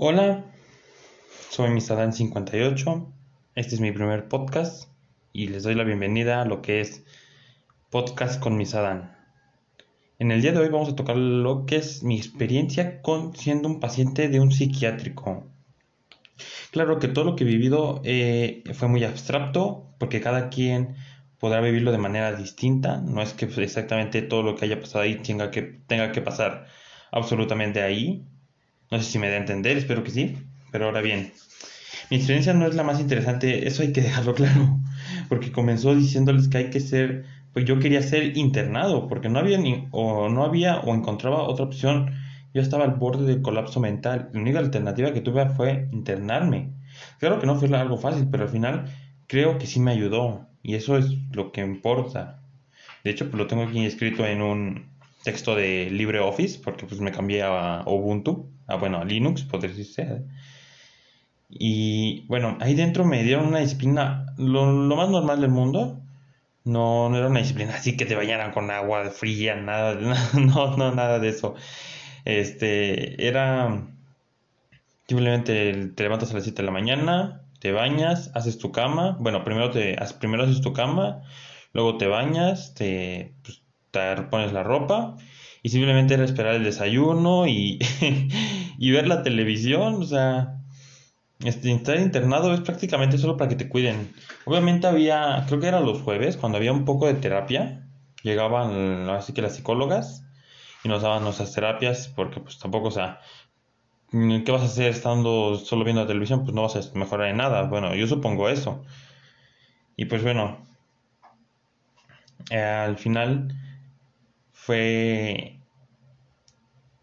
Hola, soy Misadan58. Este es mi primer podcast y les doy la bienvenida a lo que es Podcast con Misadan. En el día de hoy vamos a tocar lo que es mi experiencia con siendo un paciente de un psiquiátrico. Claro que todo lo que he vivido eh, fue muy abstracto porque cada quien podrá vivirlo de manera distinta. No es que exactamente todo lo que haya pasado ahí tenga que, tenga que pasar absolutamente ahí. No sé si me da a entender, espero que sí. Pero ahora bien, mi experiencia no es la más interesante, eso hay que dejarlo claro. Porque comenzó diciéndoles que hay que ser, pues yo quería ser internado, porque no había ni, o no había o encontraba otra opción. Yo estaba al borde del colapso mental. La única alternativa que tuve fue internarme. Claro que no fue algo fácil, pero al final creo que sí me ayudó. Y eso es lo que importa. De hecho, pues lo tengo aquí escrito en un texto de LibreOffice, porque pues me cambié a Ubuntu, a bueno, Linux, podría decirse. Y bueno, ahí dentro me dieron una disciplina, lo, más normal del mundo. No, no era una disciplina así que te bañaran con agua fría, nada, no, no, nada de eso. Este, era simplemente te levantas a las 7 de la mañana, te bañas, haces tu cama, bueno, primero, te, primero haces tu cama, luego te bañas, te, pues, te pones la ropa y simplemente era esperar el desayuno y, y ver la televisión, o sea, este, estar internado es prácticamente solo para que te cuiden. Obviamente había, creo que eran los jueves, cuando había un poco de terapia, llegaban así que las psicólogas y nos daban nuestras terapias porque pues tampoco, o sea, ¿Qué vas a hacer estando solo viendo la televisión? Pues no vas a mejorar en nada. Bueno, yo supongo eso. Y pues bueno, eh, al final fue,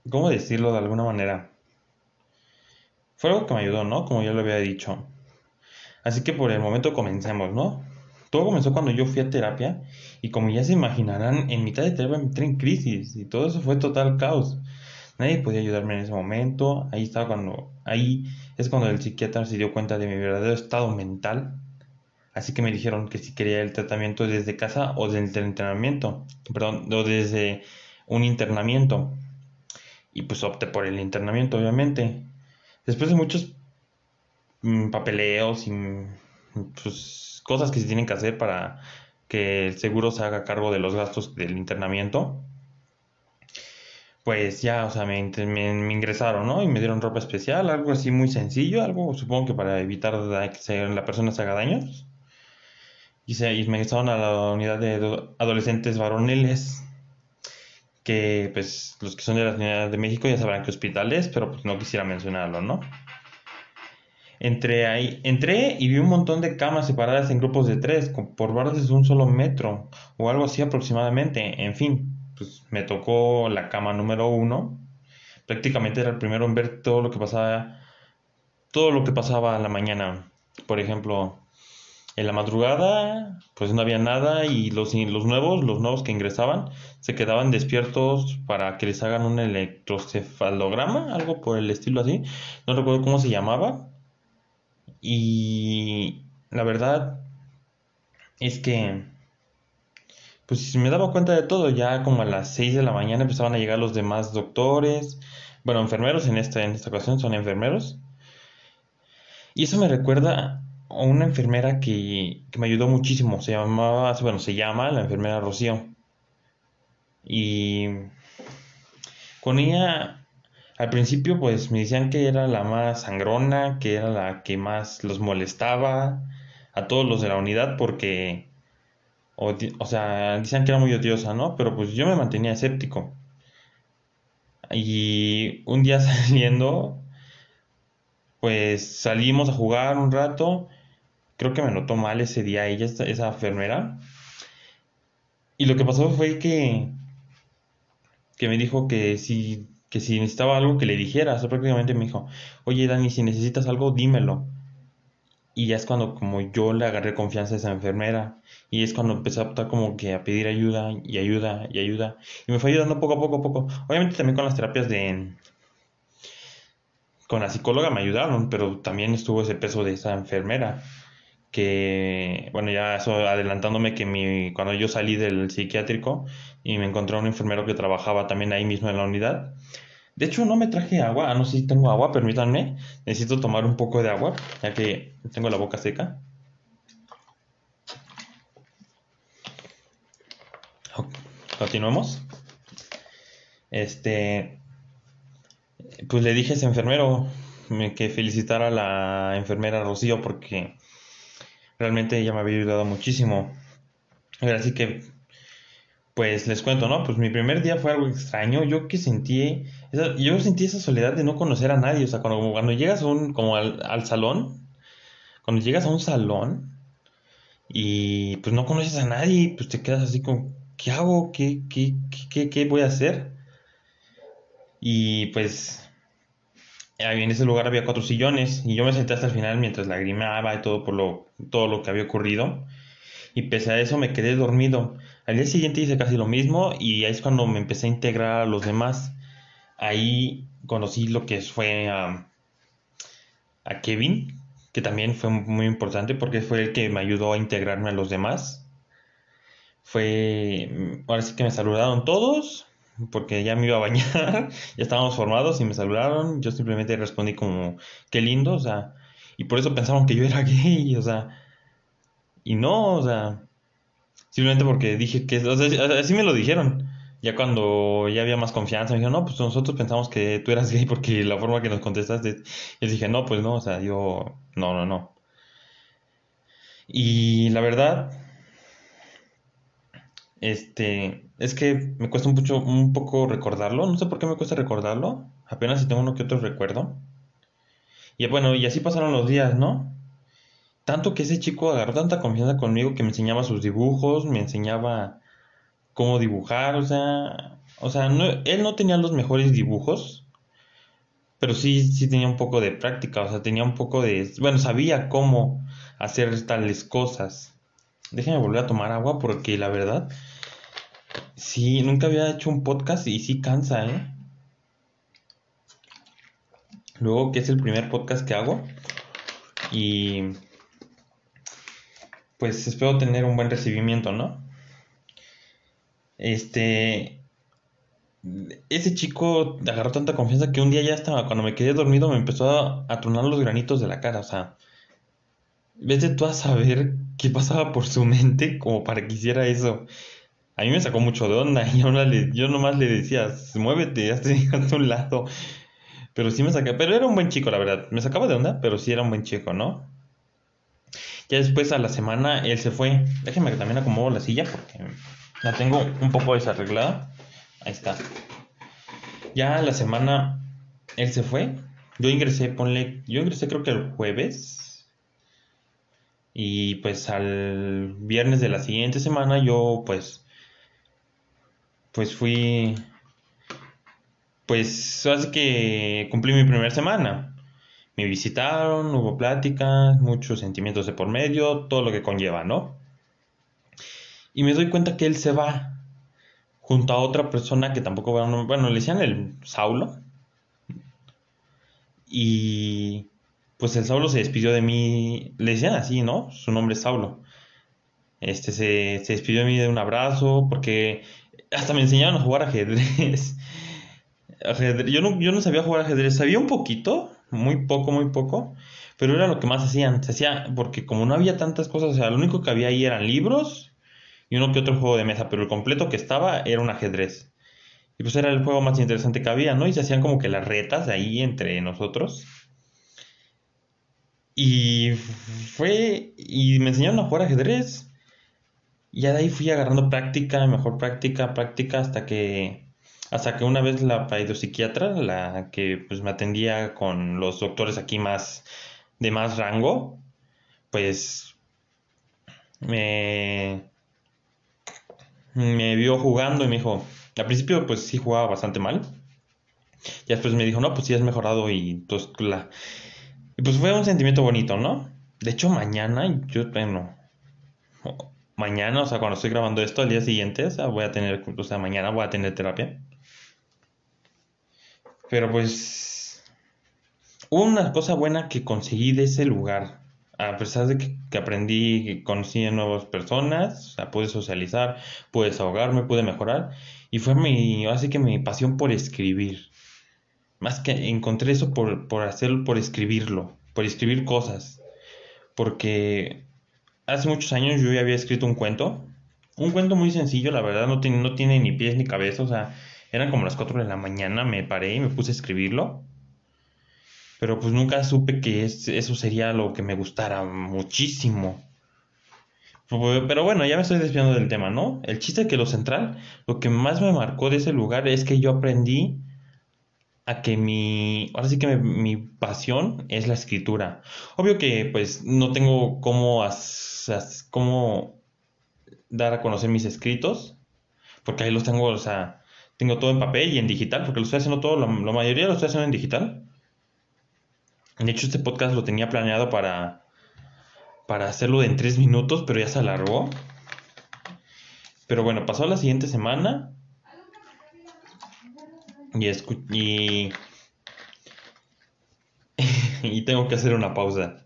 ¿cómo decirlo de alguna manera? Fue algo que me ayudó, ¿no? Como ya lo había dicho. Así que por el momento comencemos, ¿no? Todo comenzó cuando yo fui a terapia y como ya se imaginarán, en mitad de terapia me entré en crisis y todo eso fue total caos. Nadie podía ayudarme en ese momento. Ahí estaba cuando, ahí es cuando el psiquiatra se dio cuenta de mi verdadero estado mental. Así que me dijeron que si quería el tratamiento desde casa o desde el internamiento, perdón, o desde un internamiento. Y pues opté por el internamiento, obviamente. Después de muchos mm, papeleos y pues, cosas que se tienen que hacer para que el seguro se haga cargo de los gastos del internamiento, pues ya, o sea, me, ingresaron, ¿no? Y me dieron ropa especial, algo así muy sencillo, algo supongo que para evitar que la persona se haga daños. Y, se, ingresaron a la unidad de adolescentes varoniles, que pues los que son de la Unidad de México ya sabrán qué hospital es, pero pues no quisiera mencionarlo, ¿no? Entré ahí, entré y vi un montón de camas separadas en grupos de tres, por barras de un solo metro, o algo así aproximadamente, en fin pues me tocó la cama número uno. Prácticamente era el primero en ver todo lo que pasaba, todo lo que pasaba a la mañana. Por ejemplo, en la madrugada, pues no había nada y los, los nuevos, los nuevos que ingresaban, se quedaban despiertos para que les hagan un electrocefalograma, algo por el estilo así. No recuerdo cómo se llamaba. Y la verdad es que pues me daba cuenta de todo, ya como a las 6 de la mañana empezaban a llegar los demás doctores, bueno, enfermeros en esta, en esta ocasión son enfermeros. Y eso me recuerda una enfermera que, que me ayudó muchísimo, se llamaba, bueno, se llama la enfermera Rocío. Y con ella, al principio, pues me decían que era la más sangrona, que era la que más los molestaba a todos los de la unidad porque o, sea, dicen que era muy odiosa, ¿no? Pero pues yo me mantenía escéptico. Y un día saliendo, pues salimos a jugar un rato. Creo que me notó mal ese día ella, esa enfermera. Y lo que pasó fue que, que me dijo que si, que si necesitaba algo que le dijera. O sea, prácticamente me dijo, oye Dani, si necesitas algo, dímelo. Y ya es cuando como yo le agarré confianza a esa enfermera. Y es cuando empecé a optar como que a pedir ayuda y ayuda y ayuda. Y me fue ayudando poco a poco a poco. Obviamente también con las terapias de... Con la psicóloga me ayudaron, pero también estuvo ese peso de esa enfermera. Que, bueno, ya eso adelantándome que mi, cuando yo salí del psiquiátrico y me encontré un enfermero que trabajaba también ahí mismo en la unidad, De hecho, no me traje agua. Ah, no sé si tengo agua, permítanme. Necesito tomar un poco de agua, ya que tengo la boca seca. Continuemos. Este. Pues le dije a ese enfermero que felicitara a la enfermera Rocío porque realmente ella me había ayudado muchísimo. Así que, pues les cuento, ¿no? Pues mi primer día fue algo extraño. Yo que sentí, yo sentí esa soledad de no conocer a nadie. O sea, cuando, cuando llegas a un, como al, al salón, cuando llegas a un salón y pues no conoces a nadie, pues te quedas así como, ¿qué hago? ¿Qué, qué, qué, qué voy a hacer? Y pues en ese lugar había cuatro sillones y yo me senté hasta el final mientras lagrimeaba y todo por lo, todo lo que había ocurrido. Y pese a eso me quedé dormido. Al día siguiente hice casi lo mismo y ahí es cuando me empecé a integrar a los demás. Ahí conocí lo que fue a, a Kevin, que también fue muy importante porque fue el que me ayudó a integrarme a los demás. Fue, ahora sí que me saludaron todos, porque ya me iba a bañar, ya estábamos formados y me saludaron, yo simplemente respondí como, qué lindo, o sea, y por eso pensaron que yo era gay, o sea, y no, o sea, simplemente porque dije que, o sea, así me lo dijeron. Ya cuando ya había más confianza, me dijeron, no, pues nosotros pensamos que tú eras gay porque la forma que nos contestaste. Y dije, no, pues no, o sea, yo, no, no, no. Y la verdad, este, es que me cuesta mucho, un poco recordarlo. No sé por qué me cuesta recordarlo. Apenas si tengo uno que otro recuerdo. Y bueno, y así pasaron los días, ¿no? Tanto que ese chico agarró tanta confianza conmigo que me enseñaba sus dibujos, me enseñaba cómo dibujar, o sea, o sea, él no tenía los mejores dibujos, pero sí, sí tenía un poco de práctica, o sea, tenía un poco de, bueno, sabía cómo hacer tales cosas. Déjenme volver a tomar agua porque la verdad Sí, nunca había hecho un podcast y sí cansa, ¿eh? Luego que es el primer podcast que hago y pues espero tener un buen recibimiento, ¿no? Este, ese chico agarró tanta confianza que un día ya estaba, cuando me quedé dormido me empezó a, tronar los granitos de la cara, o sea, ves de tú a saber qué pasaba por su mente como para que hiciera eso a mí me sacó mucho de onda y ahora yo nomás le decía, muévete, hazte a un lado. Pero sí me sacaba, pero era un buen chico, la verdad. Me sacaba de onda, pero sí era un buen chico, ¿no? Ya después a la semana él se fue. Déjenme que también acomodo la silla porque la tengo un poco desarreglada. Ahí está. Ya a la semana él se fue. Yo ingresé, ponle, yo ingresé creo que el jueves. Y pues al viernes de la siguiente semana yo pues pues fui, pues hace que cumplí mi primera semana. Me visitaron, hubo pláticas, muchos sentimientos de por medio, todo lo que conlleva, ¿no? Y me doy cuenta que él se va junto a otra persona que tampoco, bueno, le decían el Saulo. Y pues el Saulo se despidió de mí, le decían así, ¿no? Su nombre es Saulo. Este se, se despidió de mí de un abrazo porque hasta me enseñaron a jugar ajedrez. Yo, no, yo no sabía jugar ajedrez, sabía un poquito, muy poco, muy poco, pero era lo que más hacían. Se hacía, porque como no había tantas cosas, o sea, lo único que había ahí eran libros y uno que otro juego de mesa, pero el completo que estaba era un ajedrez. Y pues era el juego más interesante que había, ¿no? Y se hacían como que las retas ahí entre nosotros. Y fue. Y me enseñaron a jugar ajedrez. Y ya de ahí fui agarrando práctica, mejor práctica, práctica, hasta que, hasta que una vez la psiquiatra, la que pues me atendía con los doctores aquí más, de más rango, pues me, me vio jugando y me dijo, al principio pues sí jugaba bastante mal. Y después me dijo, no, pues sí has mejorado y pues la... Y pues fue un sentimiento bonito, ¿no? De hecho, mañana yo, bueno, mañana, o sea, cuando estoy grabando esto, al día siguiente, o sea, voy a tener, o sea, mañana voy a tener terapia. Pero pues, una cosa buena que conseguí de ese lugar, a pesar de que, aprendí, que conocí a nuevas personas, o sea, pude socializar, pude desahogarme, pude mejorar, y fue mi, así que mi pasión por escribir. más que encontré eso por, por hacerlo, por escribirlo, por escribir cosas. Porque hace muchos años yo ya había escrito un cuento. Un cuento muy sencillo, la verdad, no tiene, no tiene ni pies ni cabeza. O sea, eran como las 4 de la mañana, me paré y me puse a escribirlo. Pero pues nunca supe que eso sería lo que me gustara muchísimo. Pero bueno, ya me estoy desviando del tema, ¿no? El chiste es que lo central, lo que más me marcó de ese lugar es que yo aprendí a que mi, ahora sí que mi, pasión es la escritura. Obvio que pues no tengo cómo, cómo dar a conocer mis escritos, porque ahí los tengo, o sea, tengo todo en papel y en digital, porque lo estoy haciendo todo, la, la mayoría lo estoy haciendo en digital. De hecho, este podcast lo tenía planeado para para hacerlo en tres minutos, pero ya se alargó. Pero bueno, pasó la siguiente semana. Y, y, y tengo que hacer una pausa.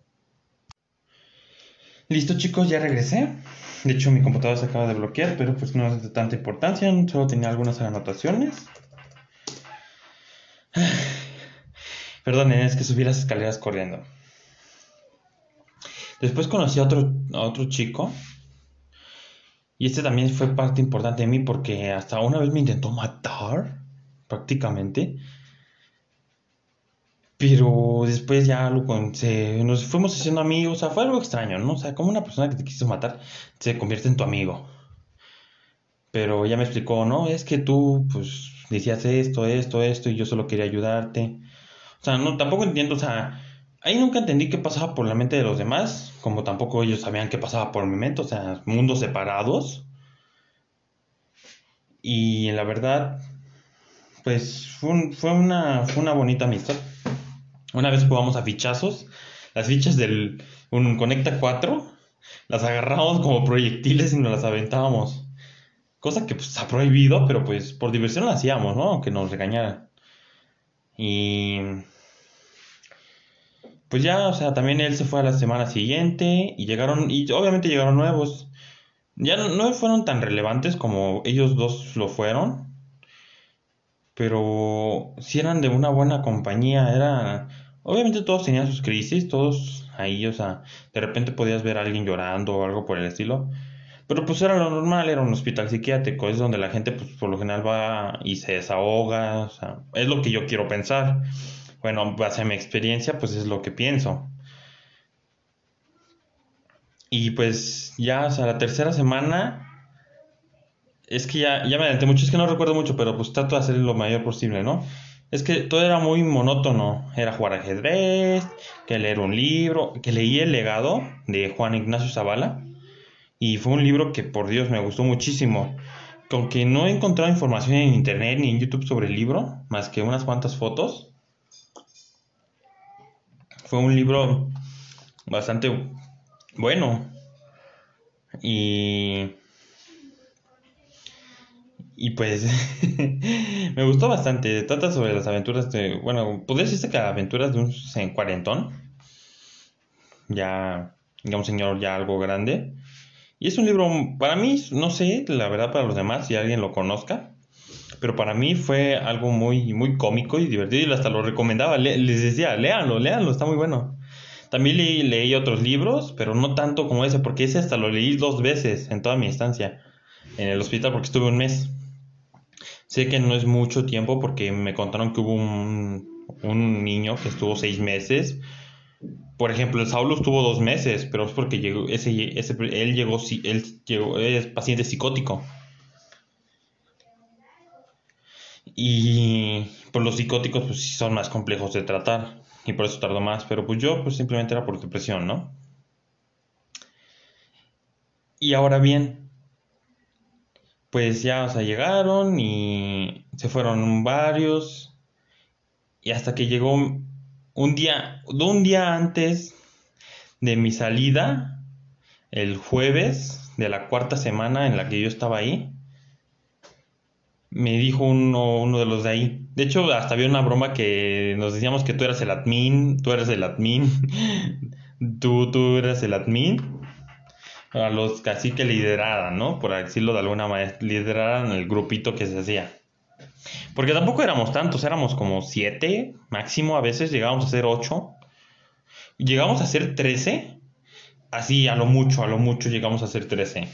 Listo chicos, ya regresé. De hecho mi computadora se acaba de bloquear, pero pues no es de tanta importancia, solo tenía algunas anotaciones. Perdonen, es que subí las escaleras corriendo. Después conocí a otro, otro chico. Y este también fue parte importante de mí porque hasta una vez me intentó matar, prácticamente. Pero después ya lo se, nos fuimos haciendo amigos. O sea, fue algo extraño, ¿no? O sea, como una persona que te quiso matar se convierte en tu amigo. Pero ya me explicó, no, es que tú, pues, decías esto, esto, esto, y yo solo quería ayudarte. O sea, no, tampoco entiendo, o sea, Ahí nunca entendí qué pasaba por la mente de los demás, como tampoco ellos sabían qué pasaba por mi mente, o sea, mundos separados. Y la verdad, pues fue, fue, una, fue una bonita amistad. Una vez jugamos a fichazos, las fichas del un Conecta 4, las agarramos como proyectiles y nos las aventábamos. Cosa que pues ha prohibido, pero pues por diversión lo hacíamos, ¿no? Aunque nos regañaran. Y pues ya, o sea, también él se fue a la semana siguiente y llegaron, y obviamente llegaron nuevos. Ya no, fueron tan relevantes como ellos dos lo fueron, pero sí eran de una buena compañía, era... Obviamente todos tenían sus crisis, todos ahí, o sea, de repente podías ver a alguien llorando o algo por el estilo. Pero pues era lo normal, era un hospital psiquiátrico, es donde la gente pues por lo general va y se desahoga, o sea, es lo que yo quiero pensar bueno, base a mi experiencia, pues es lo que pienso. Y pues ya, o sea, la tercera semana, es que ya, ya me adelanté mucho, es que no recuerdo mucho, pero pues trato de hacer lo mayor posible, ¿no? Es que todo era muy monótono, era jugar ajedrez, que leer un libro, que leí El legado de Juan Ignacio Zavala, y fue un libro que por Dios me gustó muchísimo. Aunque no he encontrado información en internet ni en YouTube sobre el libro, más que unas cuantas fotos, fue un libro bastante bueno. Y. Y pues. me gustó bastante. Trata sobre las aventuras de. Bueno, podría decirse que aventuras de un cuarentón. Ya. Ya un señor ya algo grande. Y es un libro, para mí, no sé, la verdad, para los demás, si alguien lo conozca pero para mí fue algo muy, muy cómico y divertido y hasta lo recomendaba. les decía, léanlo, léanlo, está muy bueno. También leí, otros libros, pero no tanto como ese, porque ese hasta lo leí dos veces en toda mi estancia en el hospital porque estuve un mes. Sé que no es mucho tiempo porque me contaron que hubo un, un niño que estuvo seis meses. Por ejemplo, el Saulo estuvo dos meses, pero es porque llegó, ese, ese, él llegó, él llegó, es paciente psicótico. Y pues los psicóticos pues son más complejos de tratar y por eso tardó más, pero pues yo pues simplemente era por depresión, ¿no? Y ahora bien, pues ya, o sea, llegaron y se fueron varios y hasta que llegó un día, un día antes de mi salida, el jueves de la cuarta semana en la que yo estaba ahí, me dijo uno, uno de los de ahí. De hecho, hasta había una broma que nos decíamos que tú eras el admin, tú eres el admin, tú, tú eras el admin. A los casi que lideraran, ¿no? Por decirlo de alguna manera, lideraran el grupito que se hacía. Porque tampoco éramos tantos, éramos como siete máximo, a veces llegábamos a ser ocho. Llegamos a ser trece, así a lo mucho, a lo mucho llegamos a ser trece.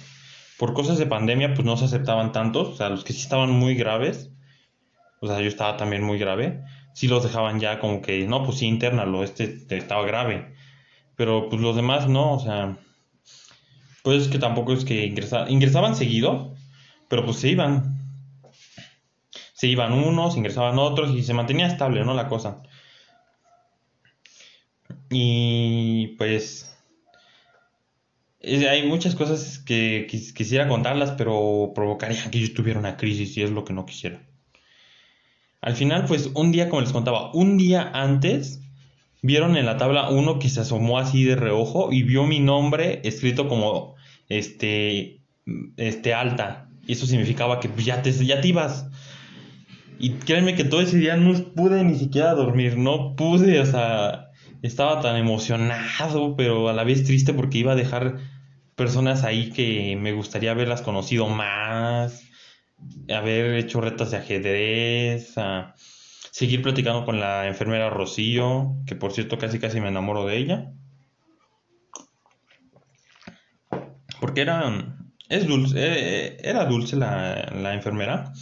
Por cosas de pandemia, pues no se aceptaban tantos, o sea, los que sí estaban muy graves, o sea, yo estaba también muy grave, sí los dejaban ya como que, no, pues sí, internalo, este estaba grave. Pero pues los demás no, o sea, pues es que tampoco es que ingresaban, ingresaban seguido, pero pues se iban. Se iban unos, ingresaban otros y se mantenía estable, ¿no? La cosa. Y pues hay muchas cosas que quisiera contarlas, pero provocaría que yo tuviera una crisis y es lo que no quisiera. Al final, pues un día, como les contaba, un día antes, vieron en la tabla uno que se asomó así de reojo y vio mi nombre escrito como este, este alta. Y eso significaba que ya te, ya te ibas. Y créanme que todo ese día no pude ni siquiera dormir, no pude, o sea, estaba tan emocionado, pero a la vez triste porque iba a dejar personas ahí que me gustaría haberlas conocido más haber hecho retas de ajedrez, a seguir platicando con la enfermera Rocío, que por cierto casi casi me enamoro de ella. Porque era, es dulce, eh, era dulce la, la enfermera.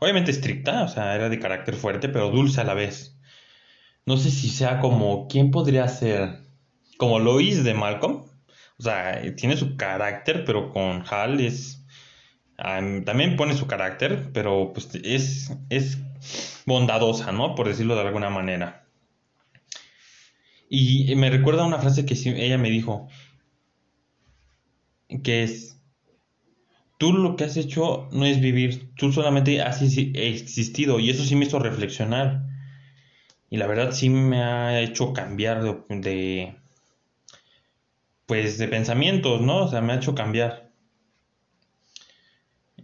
Obviamente estricta, o sea, era de carácter fuerte, pero dulce a la vez. No sé si sea como, ¿quién podría ser? Como Lois de Malcolm. O sea, tiene su carácter, pero con Hal es también pone su carácter, pero pues es, es bondadosa, ¿no? Por decirlo de alguna manera. Y me recuerda una frase que ella me dijo, que es, tú lo que has hecho no es vivir, tú solamente has existido y eso sí me hizo reflexionar. Y la verdad sí me ha hecho cambiar de, pues de pensamientos, ¿no? O sea, me ha hecho cambiar.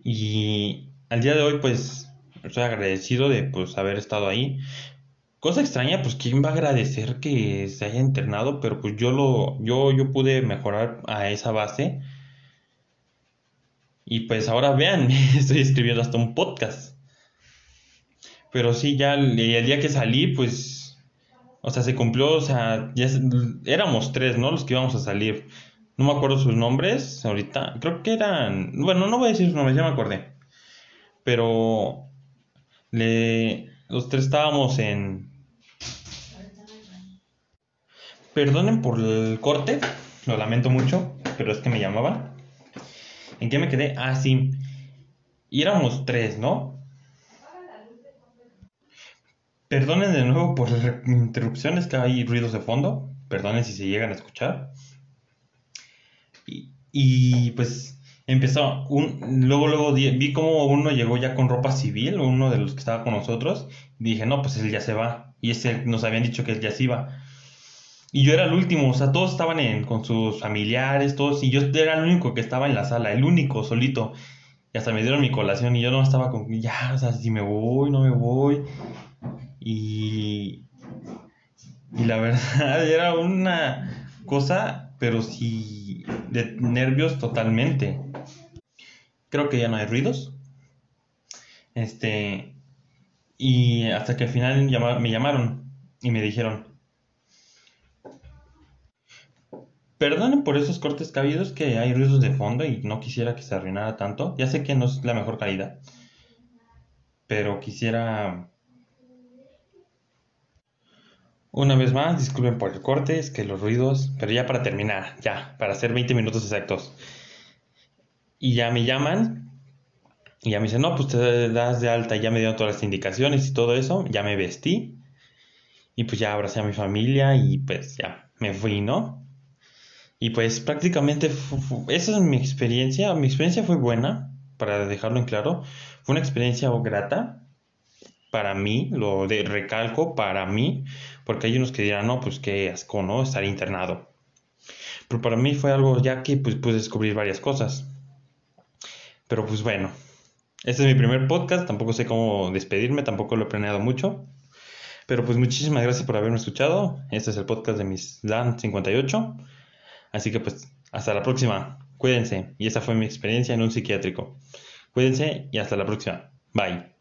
Y al día de hoy, pues, estoy agradecido de pues haber estado ahí. Cosa extraña, pues quién va a agradecer que se haya internado, pero pues yo lo, yo, yo pude mejorar a esa base. Y pues ahora vean, estoy escribiendo hasta un podcast. Pero sí, ya el, el día que salí, pues, o sea, se cumplió, o sea, ya éramos tres, ¿no? Los que íbamos a salir. No me acuerdo sus nombres ahorita. Creo que eran. Bueno, no voy a decir sus nombres, ya me acordé. Pero. Le, los tres estábamos en. Perdonen por el corte, lo lamento mucho, pero es que me llamaban. ¿En qué me quedé? Ah, sí. Y éramos tres, ¿no? Perdonen de nuevo por las interrupciones, que hay ruidos de fondo. Perdonen si se llegan a escuchar. Y, pues empezó, un, luego, luego vi como uno llegó ya con ropa civil, uno de los que estaba con nosotros, y dije, no, pues él ya se va. Y ese nos habían dicho que él ya se iba. Y yo era el último, o sea, todos estaban en, con sus familiares, todos, y yo era el único que estaba en la sala, el único, solito. Y hasta me dieron mi colación y yo no estaba con, ya, o sea, si me voy, no me voy. Y, y la verdad era una cosa, pero sí de nervios totalmente. Creo que ya no hay ruidos. Este. Y hasta que al final me llamaron y me dijeron. Perdonen por esos cortes cabidos que hay ruidos de fondo y no quisiera que se arruinara tanto. Ya sé que no es la mejor calidad. Pero quisiera una vez más, disculpen por el corte, es que los ruidos, pero ya para terminar, ya, para hacer 20 minutos exactos. Y ya me llaman y ya me dicen, no, pues te das de alta, ya me dieron todas las indicaciones y todo eso, ya me vestí y pues ya abracé a mi familia y pues ya me fui, ¿no? Y pues prácticamente esa es mi experiencia, mi experiencia fue buena, para dejarlo en claro, fue una experiencia grata para mí, lo de recalco para mí, porque hay unos que dirán, no, pues qué asco, ¿no? Estar internado. Pero para mí fue algo ya que pues pude descubrir varias cosas. Pero pues bueno, este es mi primer podcast, tampoco sé cómo despedirme, tampoco lo he planeado mucho. Pero pues muchísimas gracias por haberme escuchado. Este es el podcast de mis LAN 58. Así que pues hasta la próxima. Cuídense. Y esa fue mi experiencia en un psiquiátrico. Cuídense y hasta la próxima. Bye.